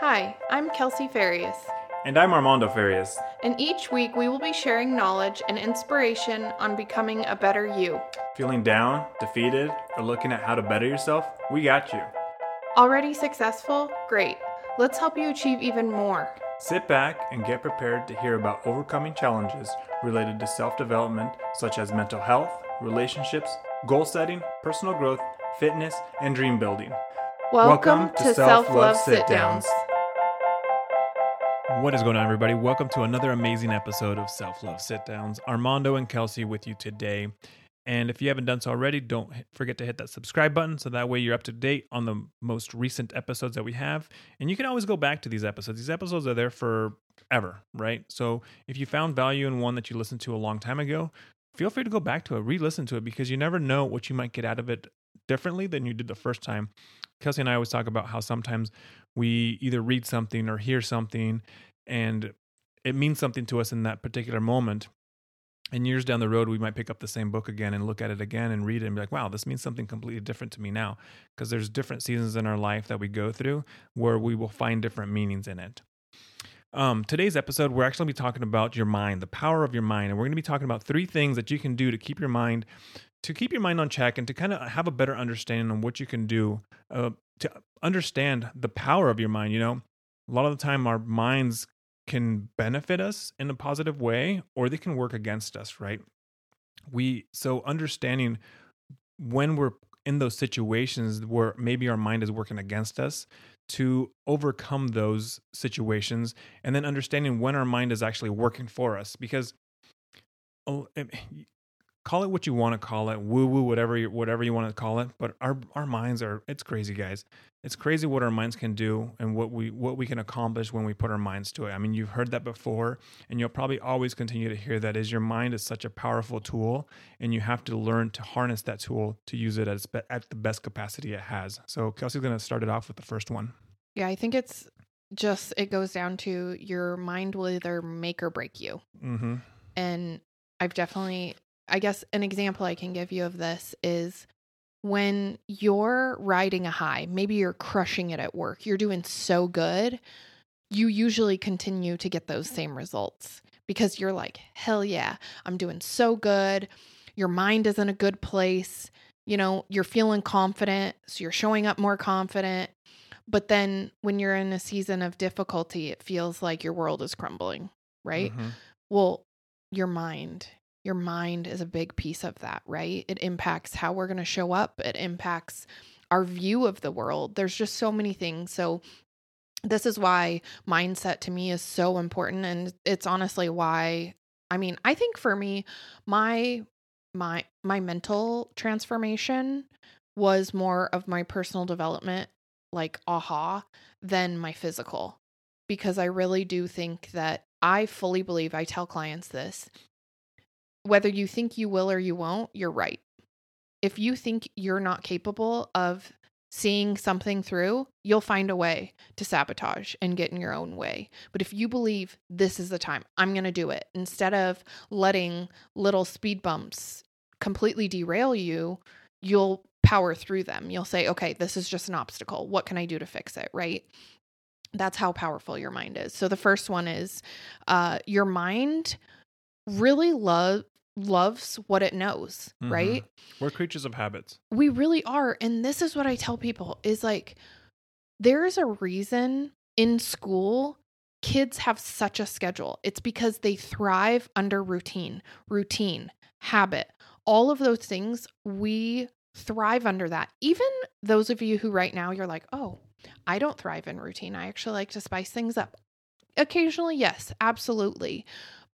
Hi, I'm Kelsey Farias, And I'm Armando Farias. and each week we will be sharing knowledge and inspiration on becoming a better you. Feeling down, defeated, or looking at how to better yourself? We got you. Already successful? Great. Let's help you achieve even more. Sit back and get prepared to hear about overcoming challenges related to self development, such as mental health, relationships, goal setting, personal growth, fitness, and dream building. Welcome, to Self Love Sit Downs. What is going on, everybody? Welcome to another amazing episode of Self Love Sit Downs. Armando and Kelsey with you today. And if you haven't done so already, don't forget to hit that subscribe button so that way you're up to date on the most recent episodes that we have. And you can always go back to these episodes. These episodes are there forever, right? So if you found value in one that you listened to a long time ago, feel free to go back to it, re listen to it, because you never know what you might get out of it differently than you did the first time. Kelsey and I always talk about how sometimes we either read something or hear something and it means something to us in that particular moment. And years down the road, we might pick up the same book again and look at it again and read it and be like, wow, this means something completely different to me now. Because there's different seasons in our life that we go through where we will find different meanings in it. Um, today's episode, we're actually going to be talking about your mind, the power of your mind. And we're going to be talking about three things that you can do to keep your mind to keep your mind on check and to kind of have a better understanding on what you can do uh, to understand the power of your mind. You know, a lot of the time our minds can benefit us in a positive way or they can work against us, right? We so understanding when we're in those situations where maybe our mind is working against us to overcome those situations and then understanding when our mind is actually working for us because oh, it- call it what you want to call it woo woo whatever you, whatever you want to call it but our our minds are it's crazy guys. It's crazy what our minds can do and what we what we can accomplish when we put our minds to it. I mean you've heard that before and you'll probably always continue to hear that is your mind is such a powerful tool and you have to learn to harness that tool to use it at, its be- at the best capacity it has. So kelsey's going to start it off with the first one. Yeah, I think it's just, it goes down to your mind will either make or break you. mm-hmm. And I've definitely, I guess, an example I can give you of this is when you're riding a high, maybe you're crushing it at work, you're doing so good, you usually continue to get those same results because you're like, hell yeah, I'm doing so good. Your mind is in a good place. You know, you're feeling confident. So you're showing up more confident. But then when you're in a season of difficulty, it feels like your world is crumbling, right? Mhm. Well, your mind, your mind is a big piece of that, right? It impacts how we're going to show up, it impacts our view of the world. There's just so many things. So, this is why mindset to me is so important. And it's honestly why, I mean, I think for me, my, my, my mental transformation was more of my personal development, like aha, than my physical. Because I really do think that I fully believe, I tell clients this whether you think you will or you won't, you're right. If you think you're not capable of seeing something through, you'll find a way to sabotage and get in your own way. But if you believe this is the time, I'm going to do it, instead of letting little speed bumps completely derail you, you'll power through them. You'll say, okay, this is just an obstacle. What can I do to fix it? Right. That's how powerful your mind is. So the first one is uh, your mind really love loves what it knows, Mhm. right? we're creatures of habits We really are. And this is what I tell people is like there is a reason in school kids have such a schedule. It's because they thrive under routine, routine, habit. All of those things we thrive under that. Even those of you who right now you're like, "Oh, I don't thrive in routine. I actually like to spice things up." Occasionally, yes, absolutely.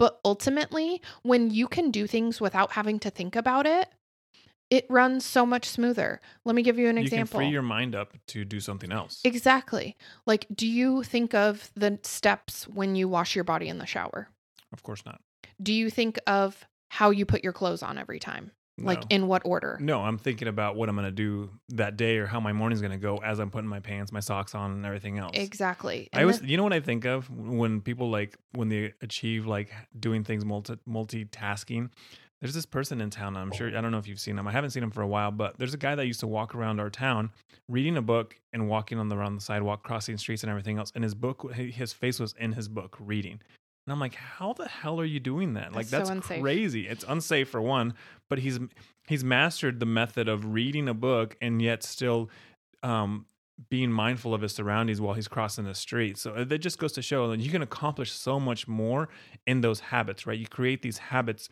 But ultimately, when you can do things without having to think about it, it runs so much smoother. Let me give you an you example. free your mind up to do something else exactly. Like, do you think of the steps when you wash your body in the shower? of course not Do you think of how you put your clothes on every time? Like, in what order? No, I'm thinking about what I'm going to do that day or how my morning's going to go as I'm putting my pants, my socks on, and everything else. Exactly. I And always, then- you know what I think of when people like when they achieve like doing things multi multitasking. there's this person in town. I'm sure I don't know if you've seen him. I haven't seen him for a while, but there's a guy that used to walk around our town reading a book and walking on the around the sidewalk, crossing streets and everything else. And his book, his face was in his book reading. And I'm like, how the hell are you doing that? Like That's that's so crazy. It's unsafe for one, but he's he's mastered the method of reading a book and yet still um being mindful of his surroundings while he's crossing the street. So uh, that just goes to show that you can accomplish so much more in those habits, right? You create these habits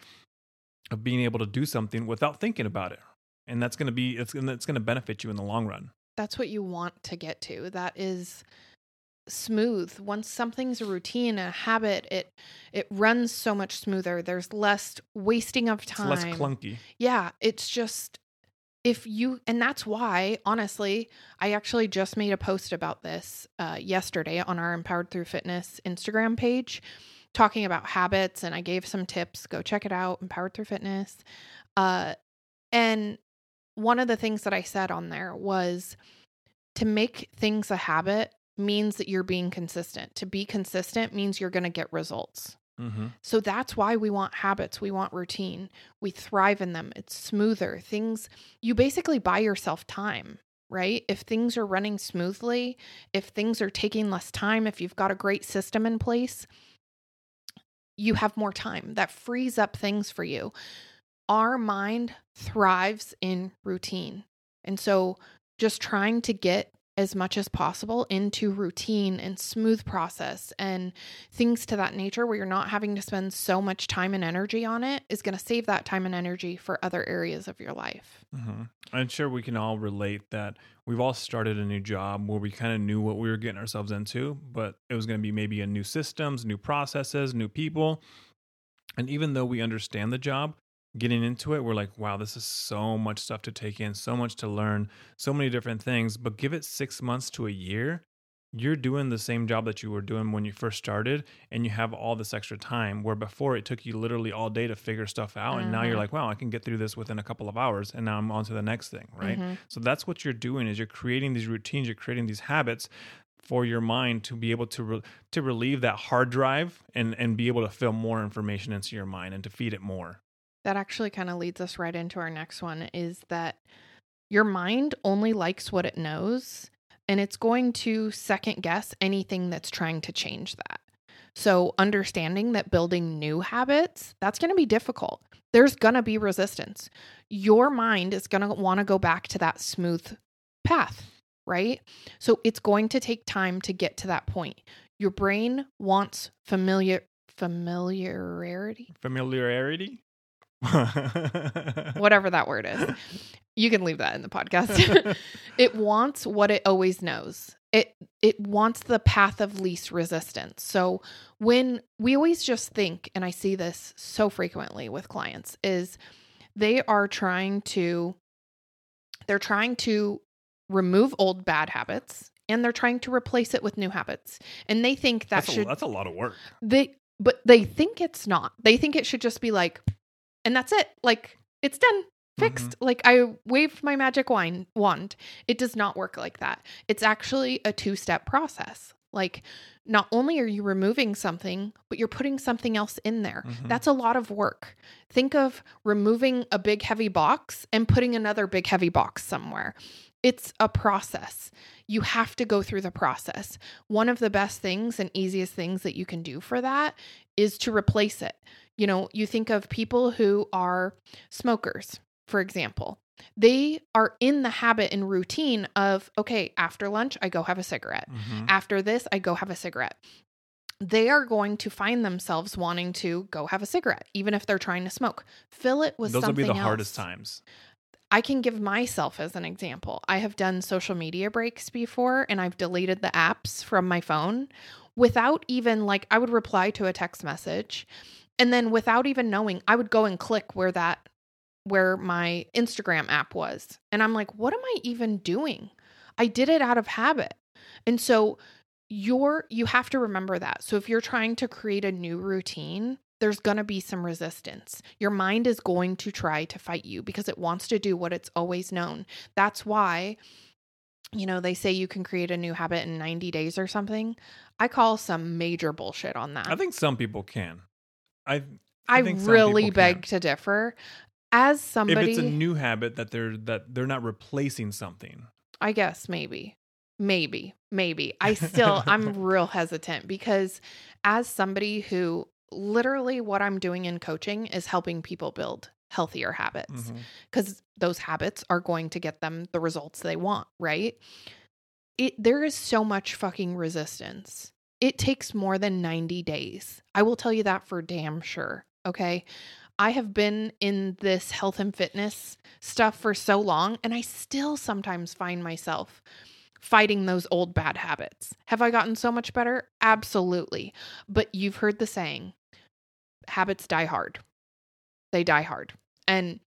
of being able to do something without thinking about it. And that's going to be it's it's going to benefit you in the long run. That's what you want to get to. That is smooth. Once something's a routine, a habit, it it runs so much smoother. There's less wasting of It's time. less clunky. Yeah, it's just if you and that's why honestly i actually just made a post about this uh, yesterday on our empowered through fitness instagram page talking about habits and i gave some tips go check it out empowered through fitness uh, and one of the things that i said on there was to make things a habit means that you're being consistent to be consistent means you're going to get results Mm-hmm. so that's why we want habits. We want routine. We thrive in them. It's smoother. Things, you basically buy yourself time, right? If things are running smoothly, if things are taking less time, if you've got a great system in place, you have more time. That frees up things for you. Our mind thrives in routine. And so just trying to get as much as possible into routine and smooth process and things to that nature where you're not having to spend so much time and energy on it is going to save that time and energy for other areas of your life. Mm-hmm. I'm sure we can all relate that we've all started a new job where we kind of knew what we were getting ourselves into, but it was going to be maybe a new systems, new processes, new people. And even though we understand the job, getting into it, we're like, wow, this is so much stuff to take in, so much to learn, so many different things. But give it six months to a year, you're doing the same job that you were doing when you first started, and you have all this extra time. Where before it took you literally all day to figure stuff out, and now you're Mhm. like, wow, I can get through this within a couple of hours, and now I'm on to the next thing, right? Mhm. So that's what you're doing is you're creating these routines, you're creating these habits for your mind to be able to re- to relieve that hard drive and and be able to fill more information into your mind and to feed it more. That actually kind of leads us right into our next one is that your mind only likes what it knows and it's going to second guess anything that's trying to change that. So, understanding that building new habits, that's going to be difficult. There's going to be resistance. Your mind is going to want to go back to that smooth path, right? So, it's going to take time to get to that point. Your brain wants familiar familiarity Familiarity. whatever that word is. You can leave that in the podcast. it wants what it always knows. It it wants the path of least resistance. So when we always just think and I see this so frequently with clients is they are trying to they're trying to remove old bad habits and they're trying to replace it with new habits. And they think that that's, should a, that's a lot of work. they but they think it's not. They think it should just be like and that's it. Like it's done. Fixed. Like I waved my magic wine wand. It does not work like that. It's actually a two-step process. Like not only are you removing something, but you're putting something else in there. Mhm. That's a lot of work. Think of removing a big heavy box and putting another big heavy box somewhere. It's a process. You have to go through the process. One of the best things and easiest things that you can do for that is to replace it. You know, you think of people who are smokers, for example. They are in the habit and routine of, okay, after lunch, I go have a cigarette. Mhm. After this, I go have a cigarette. They are going to find themselves wanting to go have a cigarette, even if they're trying to smoke. Fill it with something. Those will be the hardest else. times. I can give myself as an example. I have done social media breaks before and I've deleted the apps from my phone without even like I would reply to a text message and then without even knowing, I would go and click where that where my Instagram app was. And I'm like, what am I even doing? I did it out of habit. And so you're you have to remember that. So if you're trying to create a new routine, there's going to be some resistance. Your mind is going to try to fight you because it wants to do what it's always known. That's why you know, they say you can create a new habit in 90 days or something. I call some major bullshit on that. I think some people can. I I, some really beg can. to differ. As somebody If it's a new habit that they're that they're not replacing something. I guess maybe, maybe, maybe. I still, I'm real hesitant because as somebody who literally what I'm doing in coaching is helping people build healthier habits mm-hmm. because those habits are going to get them the results they want, right? It there is so much fucking resistance. It takes more than 90 days. I will tell you that for damn sure, okay? I have been in this health and fitness stuff for so long and I still sometimes find myself fighting those old bad habits. Have I gotten so much better? Absolutely. But you've heard the saying, habits die hard. They die hard. And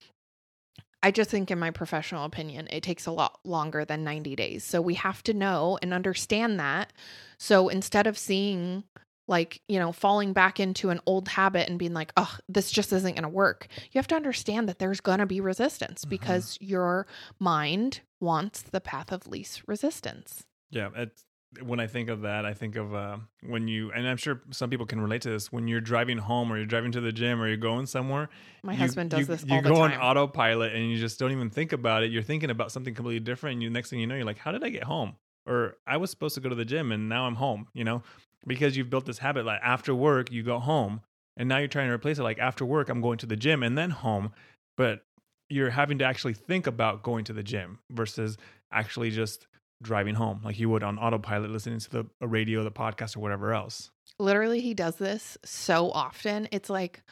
I just think, in my professional opinion, it takes a lot longer than 90 days. So we have to know and understand that. So instead of seeing, like, you know, falling back into an old habit and being like, oh, this just isn't going to work, you have to understand that there's going to be resistance Mhm. because your mind wants the path of least resistance. Yeah, it's when I think of that, I think of uh, when you, and I'm sure some people can relate to this. When you're driving home, or you're driving to the gym, or you're going somewhere, My you- husband does you, this You all the go on autopilot, and you just don't even think about it. You're thinking about something completely different, and you next thing you know, you're like, "How did I get home?" Or I was supposed to go to the gym, and now I'm home. You know, because you've built this habit. Like after work, you go home, and now you're trying to replace it. Like after work, I'm going to the gym and then home, but you're having to actually think about going to the gym versus actually just driving home like you would on autopilot listening to the a radio the podcast or whatever else. Literally he does this so often. It's like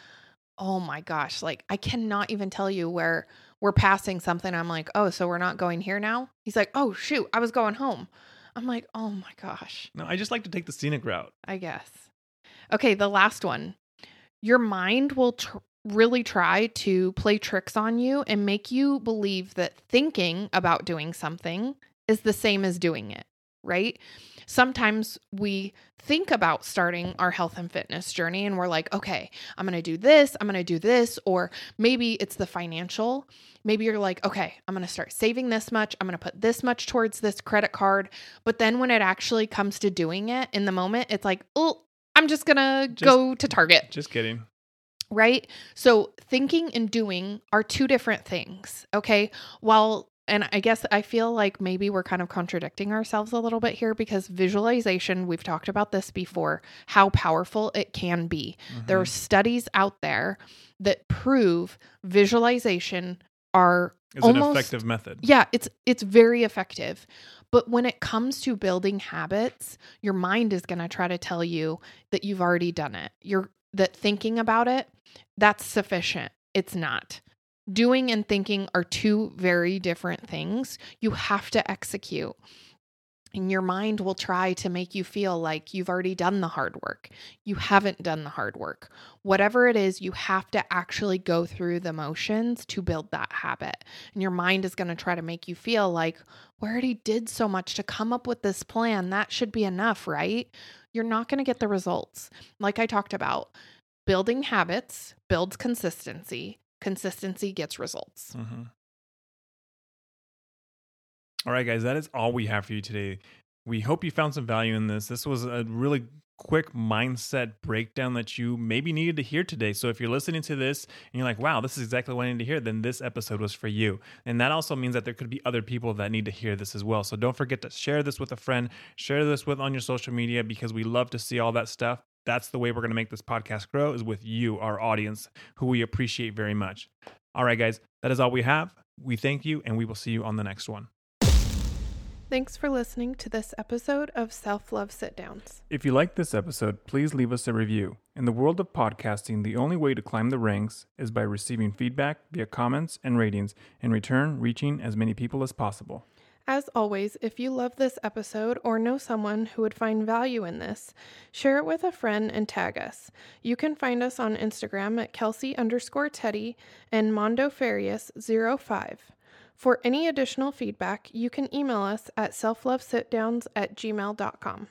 oh my gosh like i cannot even tell you where we're passing something. I'm like oh so we're not going here now? He's like oh shoot i was going home. I'm like oh my gosh. No i just like to take the scenic route. I guess. Okay the last one. Your mind will tr- really try to play tricks on you and make you believe that thinking about doing something is the same as doing it right sometimes we think about starting our health and fitness journey and we're like, okay, I'm going to do this, I'm going to do this, or maybe it's the financial. Maybe you're like, okay, I'm going to start saving this much, I'm going to put this much towards this credit card. But then when it actually comes to doing it in the moment, it's like, oh, I'm just going to go to Target just kidding right? So thinking and doing are two different things, okay? While and I guess I feel like maybe we're kind of contradicting ourselves a little bit here because visualization, we've talked about this before, how powerful it can be. There Mhm. are studies out there that prove visualization are an almost- effective method yeah, it's it's very effective. But when it comes to building habits, your mind is going to try to tell you that you've already done it. You're that thinking about it, that's sufficient. It's not. Doing and thinking are two very different things. You have to execute. And your mind will try to make you feel like you've already done the hard work. You haven't done the hard work. Whatever it is, you have to actually go through the motions to build that habit. And your mind is going to try to make you feel like, we already did so much to come up with this plan. That should be enough, right? You're not going to get the results. Like I talked about, building habits builds consistency. Consistency gets results. Mhm. All right, guys, that is all we have for you today. We hope you found some value in this. This was a really quick mindset breakdown that you maybe needed to hear today. So if you're listening to this and you're like, wow, this is exactly what I need to hear, then this episode was for you. And that also means that there could be other people that need to hear this as well. So don't forget to share this with a friend, share this with on your social media because we love to see all that stuff. That's the way we're going to make this podcast grow is with you, our audience, who we appreciate very much. All right, guys, that is all we have. We thank you and we will see you on the next one. Thanks for listening to this episode of Self Love Sit Downs. If you liked this episode, please leave us a review. In the world of podcasting, the only way to climb the ranks is by receiving feedback via comments and ratings, in return, reaching as many people as possible. As always, if you love this episode or know someone who would find value in this, share it with a friend and tag us. You can find us on Instagram at Kelsey underscore Teddy and Mondo Farias 05. For any additional feedback, you can email us at selflovesitdowns at gmail.com.